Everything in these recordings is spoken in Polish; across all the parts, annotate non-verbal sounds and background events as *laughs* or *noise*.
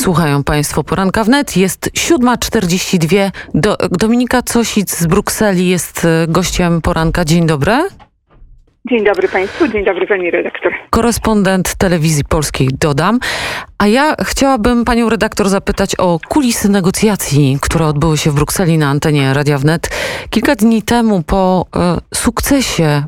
Słuchają Państwo poranka wnet. Jest 7.42. Do, Dominika Cosic z Brukseli jest e, gościem poranka. Dzień dobry. Dzień dobry Państwu, dzień dobry Pani redaktor. Korespondent telewizji polskiej dodam. A ja chciałabym panią redaktor zapytać o kulisy negocjacji, które odbyły się w Brukseli na antenie Radia Wnet. Kilka dni temu po e, sukcesie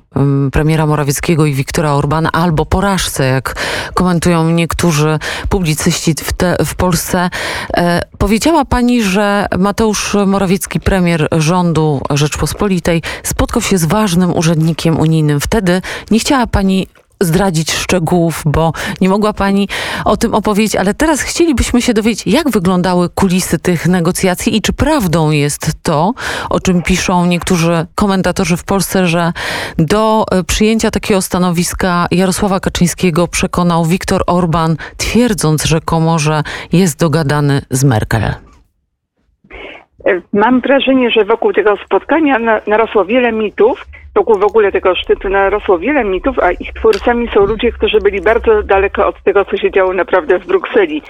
premiera Morawieckiego i Wiktora Orbana, albo porażce, jak komentują niektórzy publicyści w, te, w Polsce, e, powiedziała pani, że Mateusz Morawiecki, premier rządu Rzeczpospolitej, spotkał się z ważnym urzędnikiem unijnym. Wtedy nie chciała pani zdradzić szczegółów, bo nie mogła Pani o tym opowiedzieć, ale teraz chcielibyśmy się dowiedzieć, jak wyglądały kulisy tych negocjacji i czy prawdą jest to, o czym piszą niektórzy komentatorzy w Polsce, że do e, przyjęcia takiego stanowiska Jarosława Kaczyńskiego przekonał Viktor Orban, twierdząc rzekomo, że jest dogadany z Merkel. E, mam wrażenie, że wokół tego spotkania narosło wiele mitów, wokół w ogóle tego szczytu narosło wiele mitów, a ich twórcami są ludzie, którzy byli bardzo daleko od tego, co się działo naprawdę w Brukseli.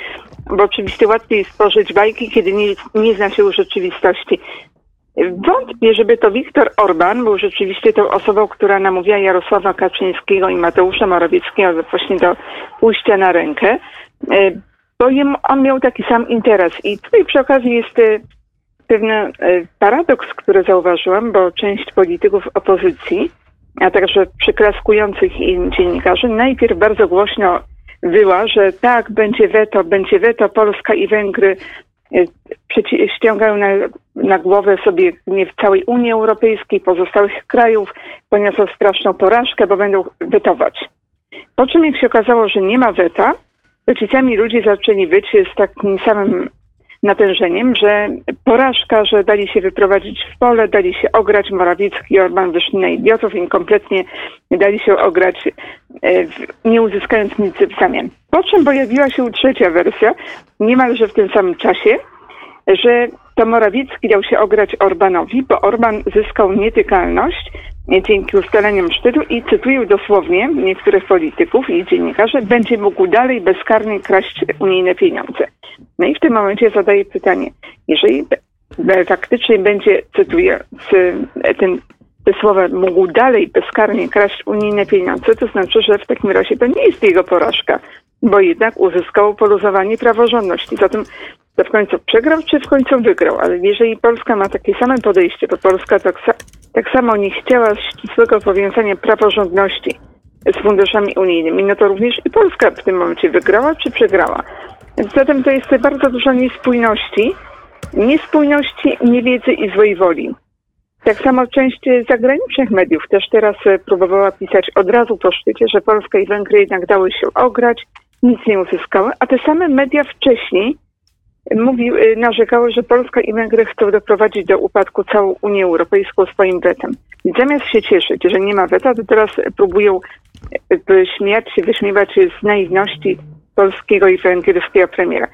Bo oczywiście łatwiej stworzyć bajki, kiedy nie, nie zna się rzeczywistości. Wątpię, żeby to Viktor Orban był rzeczywiście tą osobą, która namówiła Jarosława Kaczyńskiego i Mateusza Morawieckiego właśnie do pójścia na rękę, e, bo on miał taki sam interes. I tutaj przy okazji jest e, pewien e, paradoks, który zauważyłam, bo część polityków opozycji, a także przyklaskujących im dziennikarzy, najpierw bardzo głośno była, że tak, będzie weto, będzie weto, Polska i Węgry e, ściągają na, na głowę sobie nie w całej Unii Europejskiej, pozostałych krajów, poniosą straszną porażkę, bo będą wetować. Po czym jak się okazało, że nie ma weta, sami ludzie zaczęli być z takim samym natężeniem, że porażka, że dali się wyprowadzić w pole, dali się ograć, Morawiecki Orban wyszli na idiotów i kompletnie dali się ograć, e, nie uzyskując nic w zamian. Po czym pojawiła się trzecia wersja, niemalże w tym samym czasie, że to Morawiecki dał się ograć Orbanowi, bo Orban zyskał nietykalność dzięki ustaleniom szczytu i cytuję dosłownie niektórych polityków i dziennikarzy, będzie mógł dalej bezkarnie kraść unijne pieniądze. No i w tym momencie zadaję pytanie, jeżeli faktycznie będzie, cytuję, ten, te słowa mógł dalej bezkarnie kraść unijne pieniądze, to znaczy, że w takim razie to nie jest jego porażka, bo jednak uzyskał poluzowanie praworządności. Zatem to w końcu przegrał, czy w końcu wygrał. Ale jeżeli Polska ma takie same podejście, to Polska tak, tak samo nie chciała ścisłego powiązania praworządności z funduszami unijnymi, no to również i Polska w tym momencie wygrała, czy przegrała. Zatem to jest bardzo dużo niespójności, niespójności, niewiedzy i złej woli. Tak samo część zagranicznych mediów też teraz próbowała pisać od razu po szczycie, że Polska i Węgry jednak dały się ograć, nic nie uzyskały, a te same media wcześniej mówił, y, narzekały, że Polska i Węgry chcą doprowadzić do upadku całą Unię Europejską swoim wetem. I zamiast się cieszyć, że nie ma weta, to teraz próbują y, śmiać się, wyśmiewać się z naiwności polskiego i węgierskiego premiera.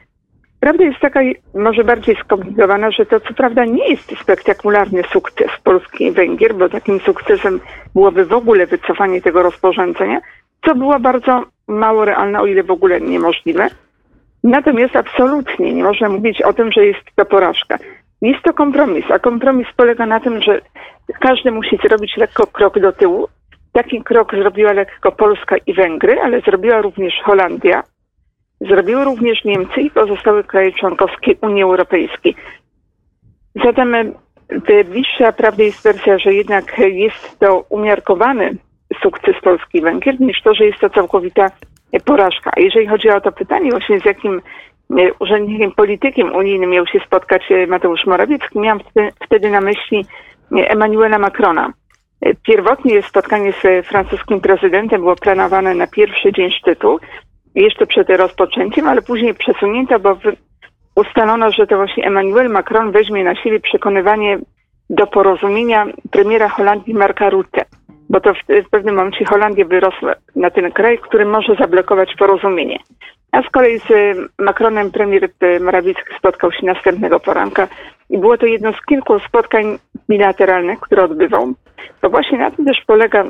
Prawda jest taka, może bardziej skomplikowana, że to co prawda nie jest spektakularny sukces Polski i Węgier, bo takim sukcesem byłoby w ogóle wycofanie tego rozporządzenia, co było bardzo mało realne, o ile w ogóle niemożliwe. Natomiast absolutnie nie można mówić o tym, że jest to porażka. Jest to kompromis, a kompromis polega na tym, że każdy musi zrobić lekko krok do tyłu. Taki krok zrobiła lekko Polska i Węgry, ale zrobiła również Holandia, zrobiły również Niemcy i pozostałe kraje członkowskie Unii Europejskiej. Zatem e, bliższa prawdy jest wersja, że jednak jest to umiarkowany sukces Polski i Węgier, niż to, że jest to całkowita porażka. A jeżeli chodzi o to pytanie właśnie z jakim e, urzędnikiem, politykiem unijnym miał się spotkać e, Mateusz Morawiecki, miałam wtedy na myśli e, Emmanuela Macrona. Pierwotnie spotkanie z francuskim prezydentem było planowane na pierwszy dzień szczytu, jeszcze przed rozpoczęciem, ale później przesunięto, bo ustalono, że to właśnie Emmanuel Macron weźmie na siebie przekonywanie do porozumienia premiera Holandii Marka Rutte bo to w, w pewnym momencie Holandia wyrosła na ten kraj, który może zablokować porozumienie. A z kolei z y, Macronem premier y, Morawiecki spotkał się następnego poranka i było to jedno z kilku spotkań bilateralnych, które odbywał. To właśnie na tym też polega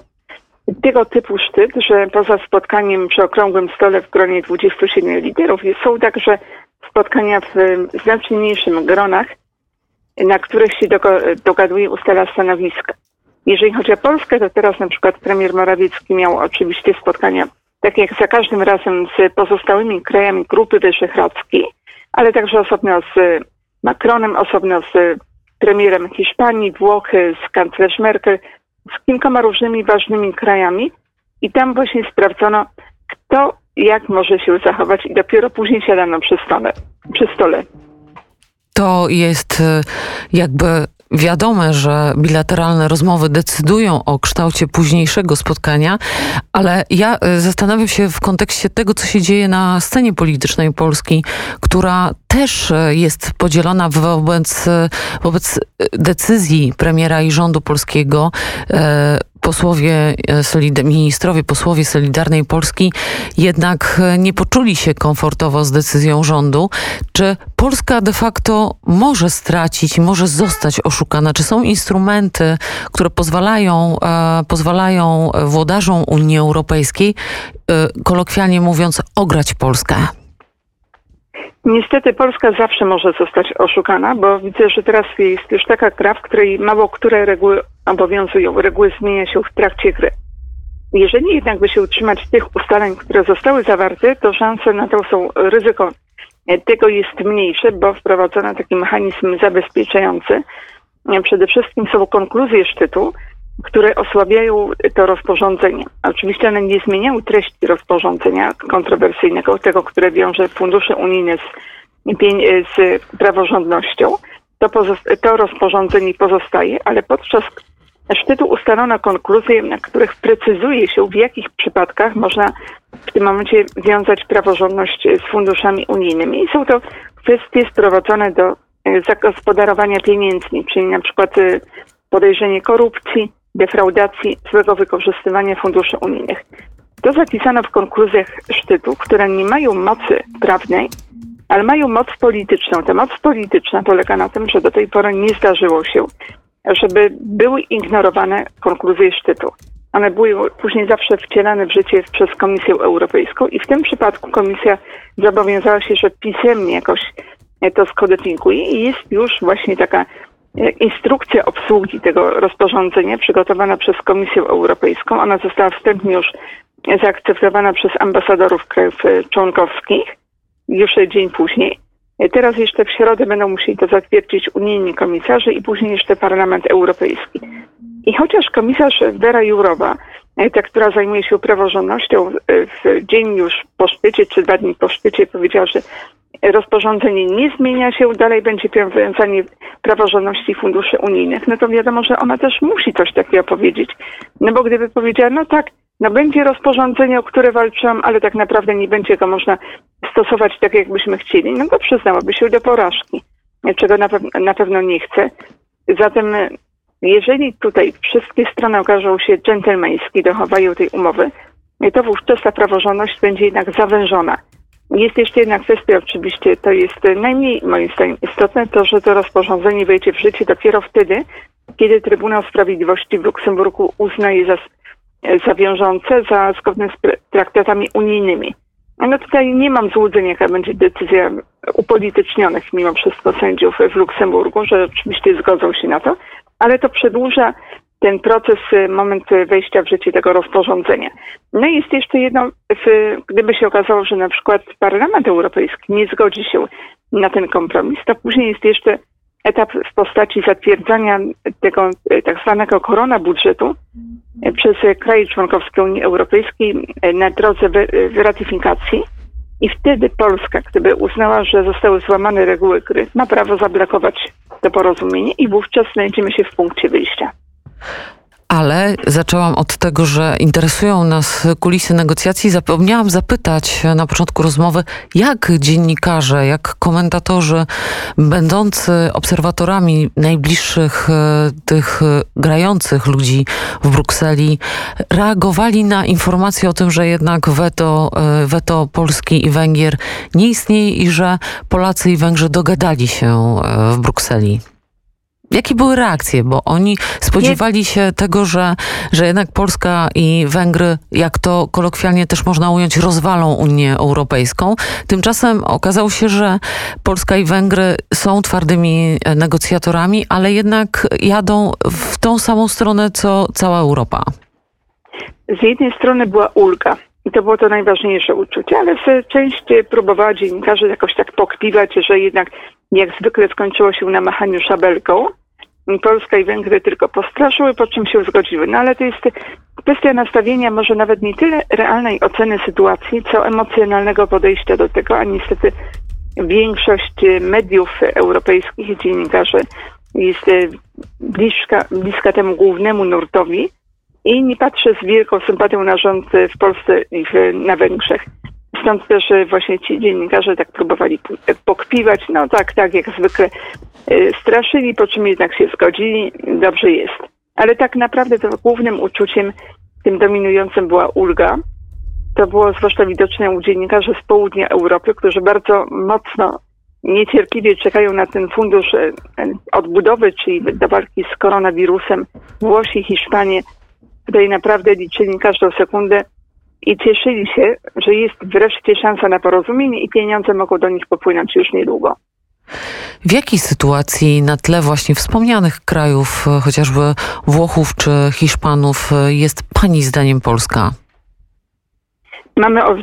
tego typu szczyt, że poza spotkaniem przy okrągłym stole w gronie 27 liderów są także spotkania w znacznie mniejszym gronach, na których się dogaduje, ustala stanowiska. Jeżeli chodzi o Polskę, to teraz na przykład premier Morawiecki miał oczywiście spotkania, tak jak za każdym razem z pozostałymi krajami Grupy Wyszehradzkiej, ale także osobno z Macronem, osobno z premierem Hiszpanii, Włochy, z kanclerz Merkel, z kilkoma różnymi ważnymi krajami i tam właśnie sprawdzono, kto jak może się zachować i dopiero później siadano przy stole. Przy stole. To jest e, jakby wiadome, że bilateralne rozmowy decydują o kształcie późniejszego spotkania, ale ja e, zastanawiam się w kontekście tego, co się dzieje na scenie politycznej Polski, która też e, jest podzielona wobec, wobec decyzji premiera i rządu polskiego posłowie, e, ministrowie, posłowie Solidarnej Polski jednak e, nie poczuli się komfortowo z decyzją rządu. Czy Polska de facto może stracić, może zostać oszukana? Czy są instrumenty, które pozwalają, e, pozwalają włodarzom Unii Europejskiej, kolokwialnie mówiąc, ograć Polskę? Niestety Polska zawsze może zostać oszukana, bo widzę, że teraz jest już taka gra, w której mało które reguły obowiązują. Reguły zmienia się w trakcie gry. Jeżeli jednak by się utrzymać tych ustaleń, które zostały zawarte, to szanse na to są ryzyko tego jest mniejsze, bo wprowadzono taki mechanizm zabezpieczający. Przede wszystkim są konkluzje szczytu, które osłabiają to rozporządzenie. Oczywiście one nie zmieniały treści rozporządzenia kontrowersyjnego, tego, które wiąże fundusze unijne z, z praworządnością. To, to rozporządzenie pozostaje, ale podczas szczytu ustalono konkluzje, na których precyzuje się, w jakich przypadkach można w tym momencie wiązać praworządność z funduszami unijnymi. I są to kwestie sprowadzone do e, zagospodarowania pieniędzmi, czyli na przykład e, podejrzenie korupcji, defraudacji, złego wykorzystywania funduszy unijnych. To zapisano w konkluzjach szczytu, które nie mają mocy prawnej, ale mają moc polityczną. Ta moc polityczna polega na tym, że do tej pory nie zdarzyło się, żeby były ignorowane konkluzje szczytu. One były później zawsze wcielane w życie przez Komisję Europejską i w tym przypadku Komisja zobowiązała się, że pisemnie jakoś to skodyfikuje i jest już właśnie taka instrukcja obsługi tego rozporządzenia przygotowana przez Komisję Europejską. Ona została wstępnie już zaakceptowana przez ambasadorów krajów członkowskich już dzień później. Teraz jeszcze w środę będą musieli to zatwierdzić unijni komisarze i później jeszcze Parlament Europejski. I chociaż komisarz Vera Jurowa, ta, która zajmuje się praworządnością, w dzień już po szczycie, czy dwa dni po szczycie powiedziała, że rozporządzenie nie zmienia się, dalej będzie powiązanie praworządności funduszy unijnych, no to wiadomo, że ona też musi coś takiego powiedzieć. No bo gdyby powiedziała, no tak, no będzie rozporządzenie, o które walczyłam, ale tak naprawdę nie będzie go można stosować tak, jakbyśmy chcieli, no to przyznałaby się do porażki, czego na, pe- na pewno nie chce. Zatem jeżeli tutaj wszystkie strony okażą się dżentelmeńskie, dochowają tej umowy, to wówczas ta praworządność będzie jednak zawężona. Jest jeszcze jedna kwestia, oczywiście to jest najmniej moim zdaniem istotne, to że to rozporządzenie wejdzie w życie dopiero wtedy, kiedy Trybunał Sprawiedliwości w Luksemburgu uznaje za, za wiążące, za zgodne z traktatami unijnymi. No tutaj nie mam złudzeń, jaka będzie decyzja upolitycznionych mimo wszystko sędziów w Luksemburgu, że oczywiście zgodzą się na to, ale to przedłuża ten proces, y, moment wejścia w życie tego rozporządzenia. No i jest jeszcze jedno, gdyby się okazało, że na przykład Parlament Europejski nie zgodzi się na ten kompromis, to później jest jeszcze etap w postaci zatwierdzania tego y, tak zwanego korona budżetu y, przez kraje członkowskie Unii Europejskiej na drodze ratyfikacji. I wtedy Polska, gdyby uznała, że zostały złamane reguły gry, ma prawo zablokować to porozumienie i wówczas znajdziemy się w punkcie wyjścia. Ale zaczęłam od tego, że interesują nas kulisy negocjacji. Zapomniałam zapytać na początku rozmowy, jak dziennikarze, jak komentatorzy, będący obserwatorami najbliższych e, tych grających ludzi w Brukseli, reagowali na informacje o tym, że jednak weto, e, weto Polski i Węgier nie istnieje i że Polacy i Węgrzy dogadali się e, w Brukseli. Jakie były reakcje? Bo oni spodziewali się tego, że, że jednak Polska i Węgry, jak to kolokwialnie też można ująć, rozwalą Unię Europejską. Tymczasem okazało się, że Polska i Węgry są twardymi e, negocjatorami, ale jednak jadą w tą samą stronę, co cała Europa. Z jednej strony była ulga. I to było to najważniejsze uczucie, ale część próbowała dziennikarzy jakoś tak pokpiwać, że jednak jak zwykle skończyło się na machaniu szabelką. Polska i Węgry tylko postraszyły, po czym się zgodziły. No ale to jest kwestia nastawienia może nawet nie tyle realnej oceny sytuacji, co emocjonalnego podejścia do tego, a niestety większość mediów europejskich i dziennikarzy jest bliska, bliska temu głównemu nurtowi i nie patrzy z wielką sympatią na rząd w Polsce i na Węgrzech. Stąd też właśnie ci dziennikarze tak próbowali pokpiwać, no tak, tak, jak zwykle y, straszyli, po czym jednak się zgodzili, dobrze jest. Ale tak naprawdę to głównym uczuciem, tym dominującym była ulga. To było zwłaszcza widoczne u dziennikarzy z południa Europy, którzy bardzo mocno, niecierpliwie czekają na ten fundusz y, odbudowy, czyli do walki z koronawirusem. Włosi, Hiszpanie tutaj naprawdę liczyli każdą sekundę i cieszyli się, że jest wreszcie szansa na porozumienie i pieniądze mogą do nich popłynąć już niedługo. W jakiej sytuacji na tle właśnie wspomnianych krajów, chociażby Włochów czy Hiszpanów, jest Pani zdaniem Polska? Mamy o,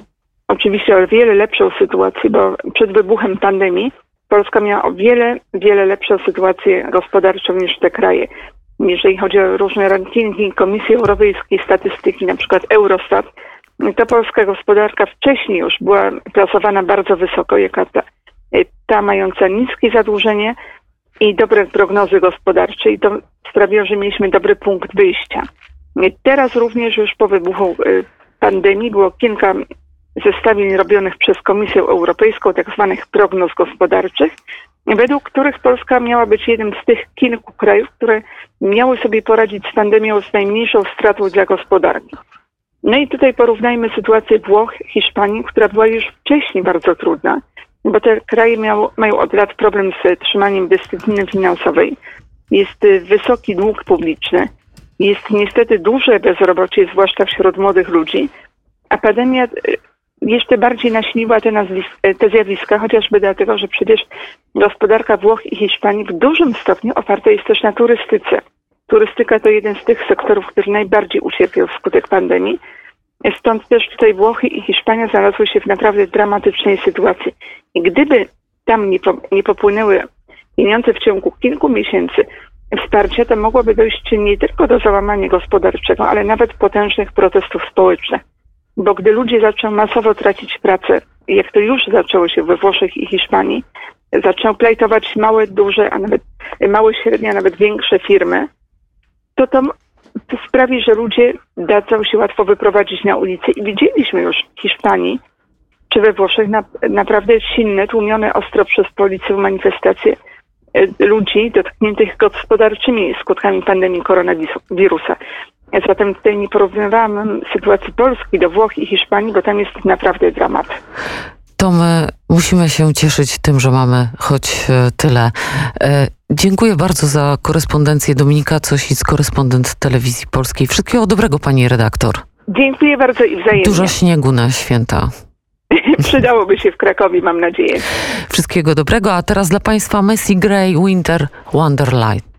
oczywiście o wiele lepszą sytuację, bo przed wybuchem pandemii Polska miała o wiele, wiele lepszą sytuację gospodarczą niż te kraje. Jeżeli chodzi o różne rankingi Komisji Europejskiej, statystyki, na przykład Eurostat, ta polska gospodarka wcześniej już była plasowana bardzo wysoko, jaka ta, ta mająca niskie zadłużenie i dobre prognozy gospodarcze i to sprawiło, że mieliśmy dobry punkt wyjścia. Teraz również już po wybuchu y, pandemii było kilka zestawień robionych przez Komisję Europejską, tak zwanych prognoz gospodarczych, według których Polska miała być jednym z tych kilku krajów, które miały sobie poradzić z pandemią z najmniejszą stratą dla gospodarki. No i tutaj porównajmy sytuację Włoch, Hiszpanii, która była już wcześniej bardzo trudna, bo te kraje miało, mają od lat problem z trzymaniem dyscypliny finansowej. Jest y, wysoki dług publiczny, jest niestety duże bezrobocie, zwłaszcza wśród młodych ludzi, a pandemia y, jeszcze bardziej nasiliła te, y, te zjawiska, chociażby dlatego, że przecież gospodarka Włoch i Hiszpanii w dużym stopniu oparta jest też na turystyce. Turystyka to jeden z tych sektorów, który najbardziej ucierpiał wskutek pandemii. Stąd też tutaj Włochy i Hiszpania znalazły się w naprawdę dramatycznej sytuacji. I gdyby tam nie, po, nie popłynęły pieniądze w ciągu kilku miesięcy wsparcia, to mogłoby dojść nie tylko do załamania gospodarczego, ale nawet potężnych protestów społecznych. Bo gdy ludzie zaczną masowo tracić pracę, jak to już zaczęło się we Włoszech i Hiszpanii, zaczną plajtować małe, duże, a nawet małe, średnie, a nawet większe firmy, to to, to sprawi, że ludzie dadzą się łatwo wyprowadzić na ulicę. I widzieliśmy już w Hiszpanii czy we Włoszech na, naprawdę silne, tłumione ostro przez policję manifestacje e, ludzi dotkniętych gospodarczymi skutkami pandemii koronawirusa. Zatem tutaj nie porównywałam sytuacji Polski do Włoch i Hiszpanii, bo tam jest naprawdę dramat to my musimy się cieszyć tym, że mamy choć e, tyle. E, dziękuję bardzo za korespondencję. Dominika Cosic, korespondent Telewizji Polskiej. Wszystkiego dobrego, pani redaktor. Dziękuję bardzo i wzajemnie. Dużo śniegu na święta. *laughs* Przydałoby się w Krakowie, mam nadzieję. Wszystkiego dobrego, a teraz dla państwa Messi Gray Winter Wonderlight.